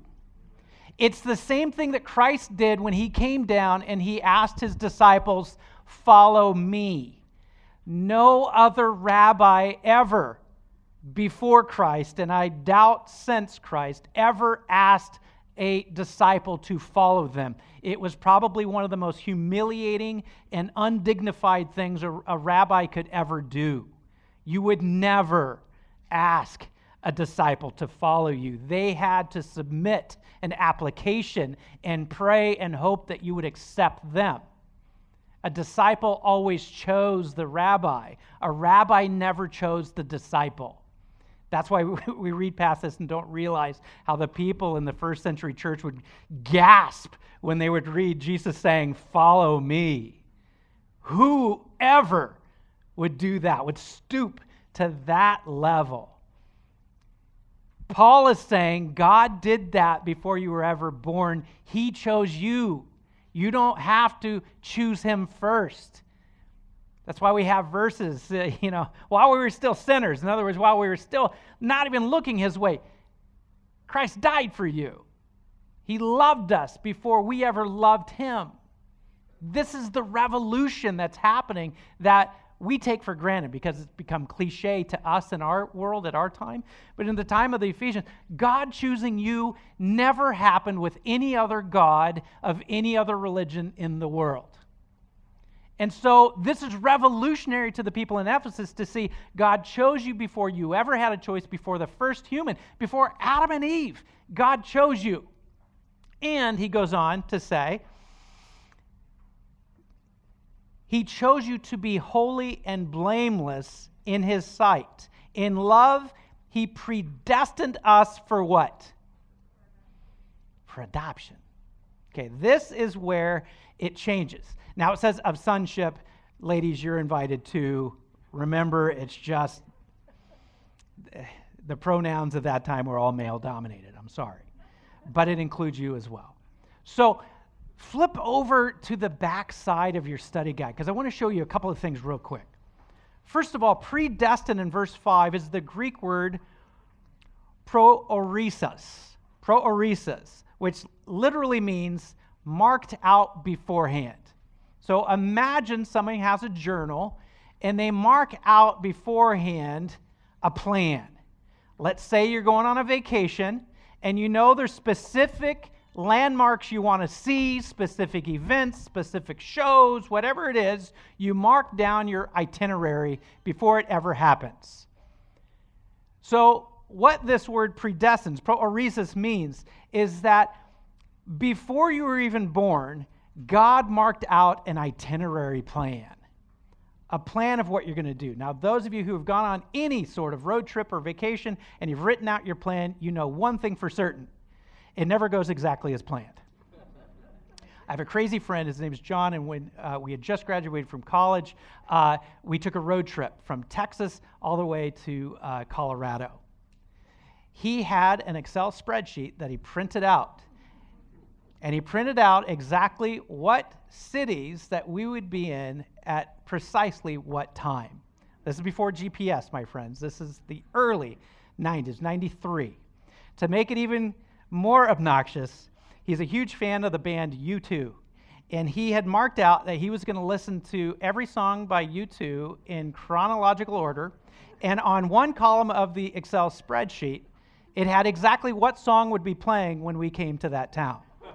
It's the same thing that Christ did when he came down and he asked his disciples, Follow me. No other rabbi ever before Christ, and I doubt since Christ, ever asked a disciple to follow them. It was probably one of the most humiliating and undignified things a, a rabbi could ever do. You would never ask a disciple to follow you. They had to submit an application and pray and hope that you would accept them. A disciple always chose the rabbi, a rabbi never chose the disciple. That's why we read past this and don't realize how the people in the first century church would gasp when they would read Jesus saying, Follow me. Whoever would do that, would stoop to that level. Paul is saying God did that before you were ever born. He chose you. You don't have to choose him first. That's why we have verses, uh, you know, while we were still sinners. In other words, while we were still not even looking his way, Christ died for you. He loved us before we ever loved him. This is the revolution that's happening that we take for granted because it's become cliche to us in our world at our time. But in the time of the Ephesians, God choosing you never happened with any other God of any other religion in the world. And so this is revolutionary to the people in Ephesus to see God chose you before you ever had a choice, before the first human, before Adam and Eve. God chose you. And he goes on to say, He chose you to be holy and blameless in His sight. In love, He predestined us for what? For adoption. Okay, this is where it changes. Now it says of sonship, ladies, you're invited to. Remember, it's just the pronouns of that time were all male dominated. I'm sorry. But it includes you as well. So flip over to the back side of your study guide because I want to show you a couple of things real quick. First of all, predestined in verse 5 is the Greek word proorisis. Proorisis, which literally means marked out beforehand. So imagine somebody has a journal and they mark out beforehand a plan. Let's say you're going on a vacation and you know there's specific landmarks you want to see, specific events, specific shows, whatever it is, you mark down your itinerary before it ever happens. So, what this word predestines, proorisis, means is that before you were even born, God marked out an itinerary plan, a plan of what you're going to do. Now, those of you who have gone on any sort of road trip or vacation and you've written out your plan, you know one thing for certain it never goes exactly as planned. I have a crazy friend. His name is John, and when uh, we had just graduated from college, uh, we took a road trip from Texas all the way to uh, Colorado. he had an Excel spreadsheet that he printed out. And he printed out exactly what cities that we would be in at precisely what time. This is before GPS, my friends. This is the early 90s, 93. To make it even more obnoxious, he's a huge fan of the band U2. And he had marked out that he was going to listen to every song by U2 in chronological order. And on one column of the Excel spreadsheet, it had exactly what song would be playing when we came to that town.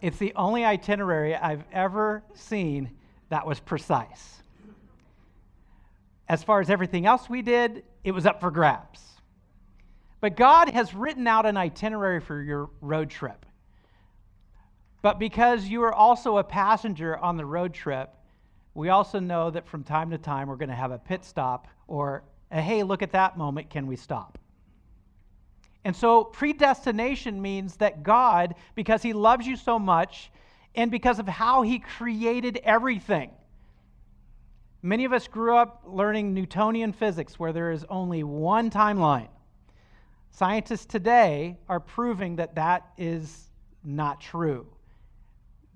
it's the only itinerary I've ever seen that was precise. As far as everything else we did, it was up for grabs. But God has written out an itinerary for your road trip. But because you are also a passenger on the road trip, we also know that from time to time we're going to have a pit stop or a hey, look at that moment, can we stop? And so predestination means that God, because He loves you so much and because of how He created everything, many of us grew up learning Newtonian physics where there is only one timeline. Scientists today are proving that that is not true.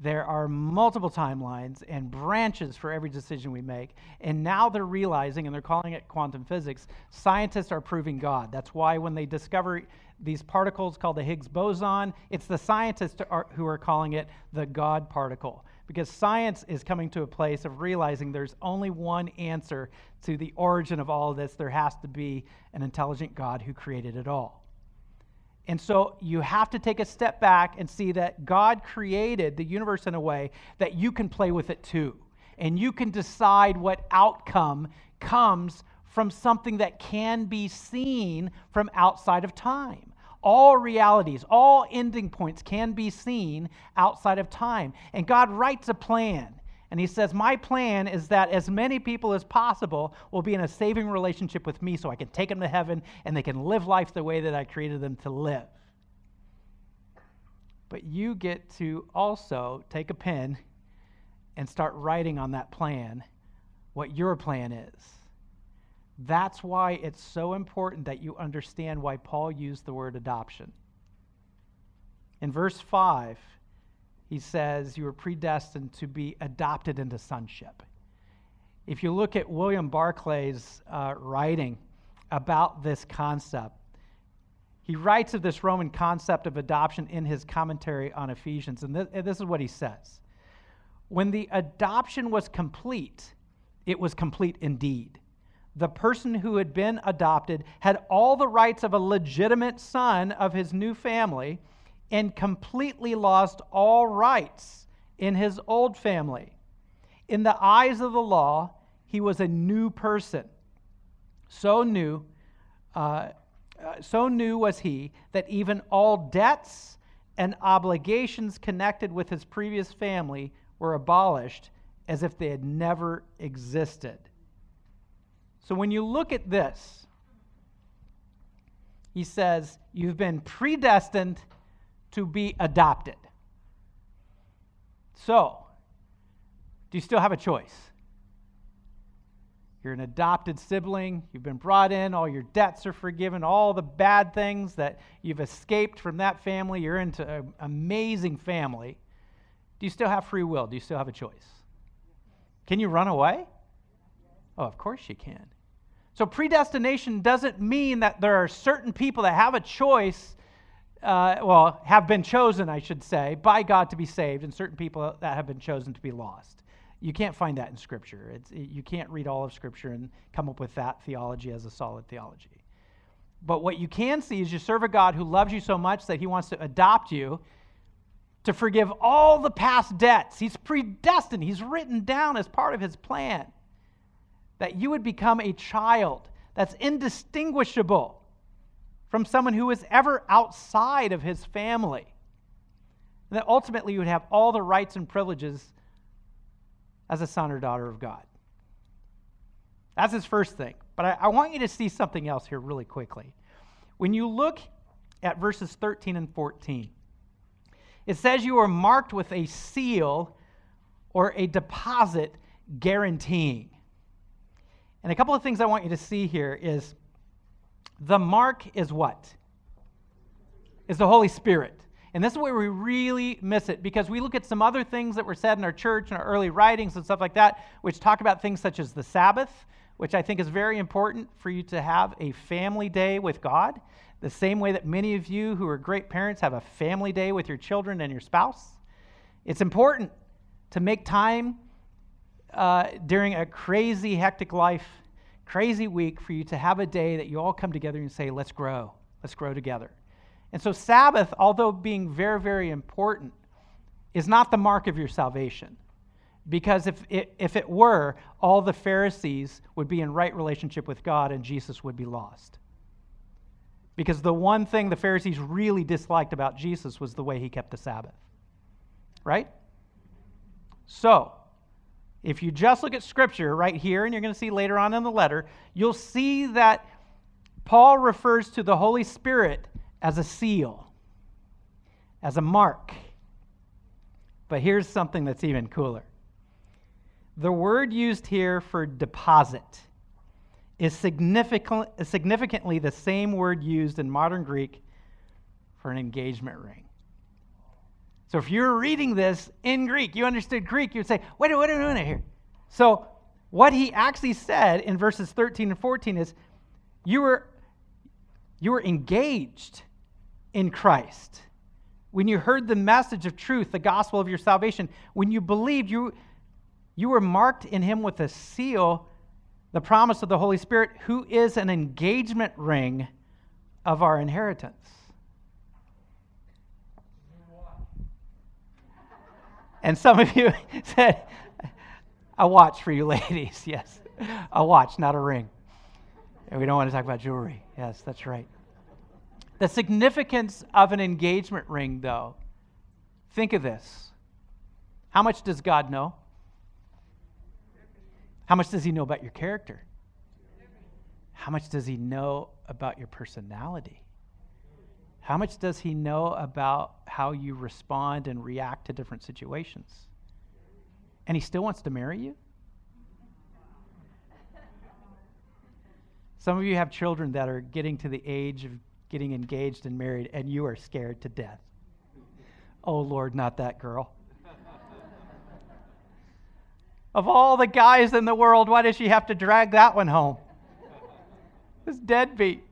There are multiple timelines and branches for every decision we make. And now they're realizing, and they're calling it quantum physics, scientists are proving God. That's why when they discover these particles called the Higgs boson, it's the scientists who are calling it the God particle. Because science is coming to a place of realizing there's only one answer to the origin of all of this. There has to be an intelligent God who created it all. And so you have to take a step back and see that God created the universe in a way that you can play with it too. And you can decide what outcome comes from something that can be seen from outside of time. All realities, all ending points can be seen outside of time. And God writes a plan. And he says, My plan is that as many people as possible will be in a saving relationship with me so I can take them to heaven and they can live life the way that I created them to live. But you get to also take a pen and start writing on that plan what your plan is. That's why it's so important that you understand why Paul used the word adoption. In verse 5, he says, You were predestined to be adopted into sonship. If you look at William Barclay's uh, writing about this concept, he writes of this Roman concept of adoption in his commentary on Ephesians, and and this is what he says When the adoption was complete, it was complete indeed. The person who had been adopted had all the rights of a legitimate son of his new family and completely lost all rights in his old family. In the eyes of the law, he was a new person. So new, uh, uh, so new was he that even all debts and obligations connected with his previous family were abolished as if they had never existed. So when you look at this, he says, You've been predestined to be adopted. So, do you still have a choice? You're an adopted sibling. You've been brought in. All your debts are forgiven. All the bad things that you've escaped from that family. You're into an amazing family. Do you still have free will? Do you still have a choice? Can you run away? Oh, of course you can. So, predestination doesn't mean that there are certain people that have a choice uh, well, have been chosen, I should say, by God to be saved, and certain people that have been chosen to be lost. You can't find that in Scripture. It's, you can't read all of Scripture and come up with that theology as a solid theology. But what you can see is you serve a God who loves you so much that he wants to adopt you to forgive all the past debts. He's predestined, he's written down as part of his plan that you would become a child that's indistinguishable from someone who is ever outside of his family. And that ultimately you would have all the rights and privileges as a son or daughter of God. That's his first thing. But I, I, want you to see something else here really quickly. When you look at verses 13 and 14, it says you are marked with a seal or a deposit guaranteeing. And a couple of things I want you to see here is The mark is what? Is the Holy Spirit. And this is where we really miss it because we look at some other things that were said in our church and our early writings and stuff like that, which talk about things such as the Sabbath, which I think is very important for you to have a family day with God, the same way that many of you who are great parents have a family day with your children and your spouse. It's important to make time uh, during a crazy, hectic life, crazy week for you to have a day that you all come together and say, let's grow, let's grow together. And so, Sabbath, although being very, very important, is not the mark of your salvation. Because if it, if it were, all the Pharisees would be in right relationship with God and Jesus would be lost. Because the one thing the Pharisees really disliked about Jesus was the way he kept the Sabbath. Right? So, if you just look at Scripture right here, and you're going to see later on in the letter, you'll see that Paul refers to the Holy Spirit as a seal, as a mark. But here's something that's even cooler the word used here for deposit is significant, significantly the same word used in modern Greek for an engagement ring. So if you're reading this in Greek, you understood Greek, you'd say, wait, what are we doing here? So what he actually said in verses 13 and 14 is, you were, you were engaged in Christ. When you heard the message of truth, the gospel of your salvation, when you believed, you, you were marked in him with a seal, the promise of the Holy Spirit, who is an engagement ring of our inheritance. And some of you said, a watch for you ladies. Yes, a watch, not a ring. And we don't want to talk about jewelry. Yes, that's right. The significance of an engagement ring, though, think of this. How much does God know? How much does He know about your character? How much does He know about your personality? How much does He know about how you respond and react to different situations? And He still wants to marry you? Some of you have children that are getting to the age of getting engaged and married, and you are scared to death. Oh, Lord, not that girl. of all the guys in the world, why does she have to drag that one home? This deadbeat.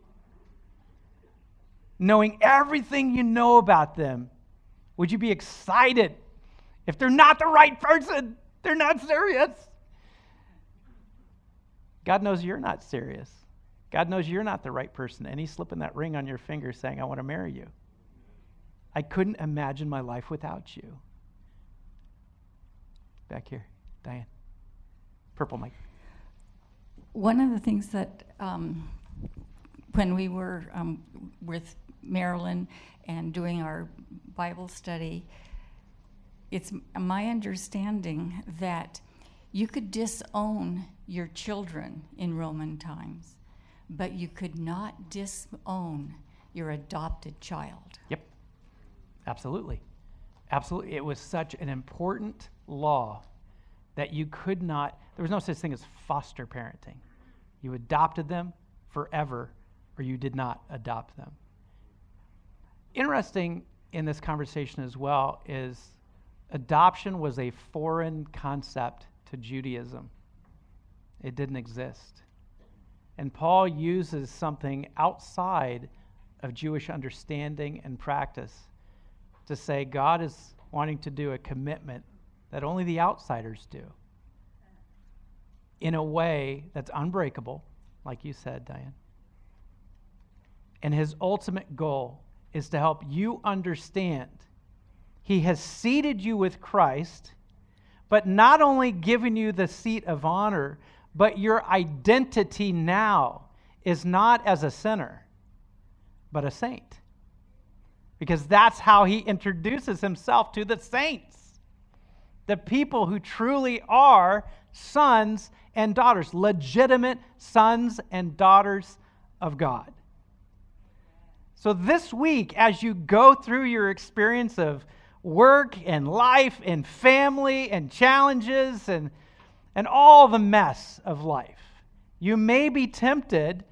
Knowing everything you know about them, would you be excited if they're not the right person? They're not serious. God knows you're not serious. God knows you're not the right person, and He's slipping that ring on your finger saying, I want to marry you. I couldn't imagine my life without you. Back here, Diane. Purple mic. One of the things that, um, when we were um, with Marilyn and doing our Bible study, it's my understanding that you could disown your children in Roman times but you could not disown your adopted child. Yep. Absolutely. Absolutely. It was such an important law that you could not, there was no such thing as foster parenting. You adopted them forever, or you did not adopt them. Interesting in this conversation as well is adoption was a foreign concept to Judaism, it didn't exist. And Paul uses something outside of Jewish understanding and practice to say God is wanting to do a commitment that only the outsiders do in a way that's unbreakable, like you said, Diane. And his ultimate goal is to help you understand he has seated you with Christ, but not only given you the seat of honor, but your identity now is not as a sinner, but a saint. Because that's how he introduces himself to the saints, the people who truly are sons and daughters, legitimate sons and daughters of God. So, this week, as you go through your experience of work and life and family and challenges and and all the mess of life. You may be tempted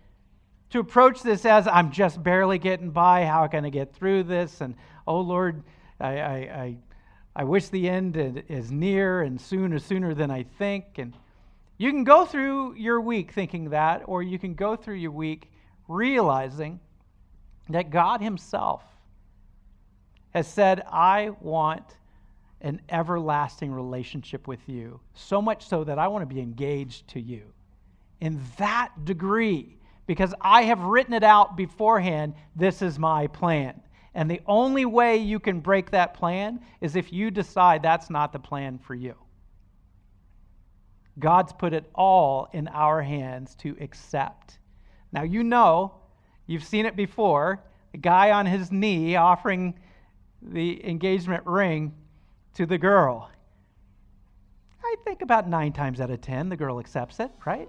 to approach this as I'm just barely getting by. How can I get through this? And oh Lord, I, I, I, I wish the end is near and sooner, sooner than I think. And you can go through your week thinking that, or you can go through your week realizing that God Himself has said, I want an everlasting relationship with you, so much so that I want to be engaged to you in that degree, because I have written it out beforehand. This is my plan. And the only way you can break that plan is if you decide that's not the plan for you. God's put it all in our hands to accept. Now, you know, you've seen it before a guy on his knee offering the engagement ring to the girl. I think about nine times out of ten, the girl accepts it, right?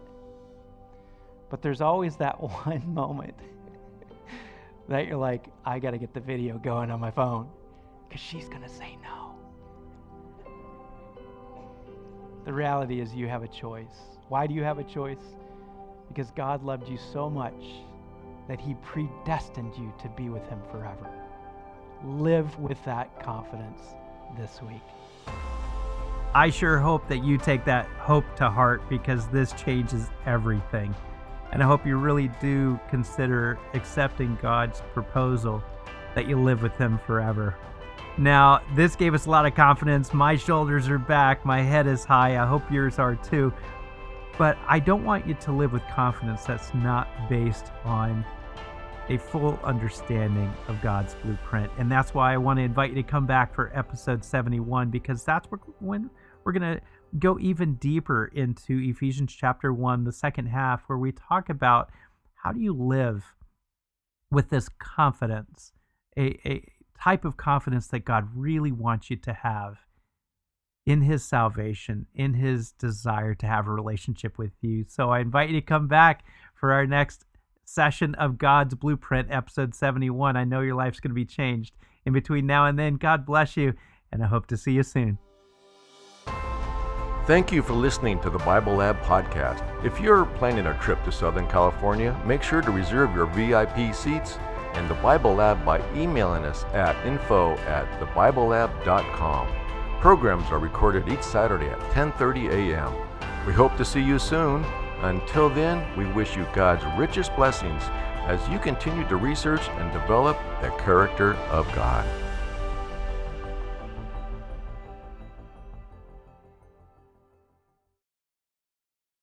But there's always that one moment that you're like, I got to get the video going on my phone because she's going to say no. The reality is, you have a choice. Why do you have a choice? Because God loved you so much that He predestined you to be with Him forever. Live with that confidence this week. I sure hope that you take that hope to heart because this changes everything. And I hope you really do consider accepting God's proposal that you live with Him forever. Now, this gave us a lot of confidence. My shoulders are back, my head is high. I hope yours are too. But I don't want you to live with confidence that's not based on a full understanding of God's blueprint. And that's why I want to invite you to come back for episode 71 because that's when we're going to go even deeper into Ephesians chapter 1, the second half, where we talk about how do you live with this confidence, a, a, type of confidence that God really wants you to have in his salvation, in his desire to have a relationship with you. So I invite you to come back for our next session of God's Blueprint, episode 71. I know your life's going to be changed. In between now and then, God bless you, and I hope to see you soon. Thank you for listening to the Bible Lab podcast. If you're planning a trip to Southern California, make sure to reserve your VIP seats and the Bible Lab by emailing us at info at thebiblelab.com. Programs are recorded each Saturday at 10:30 a.m. We hope to see you soon. Until then, we wish you God's richest blessings as you continue to research and develop the character of God.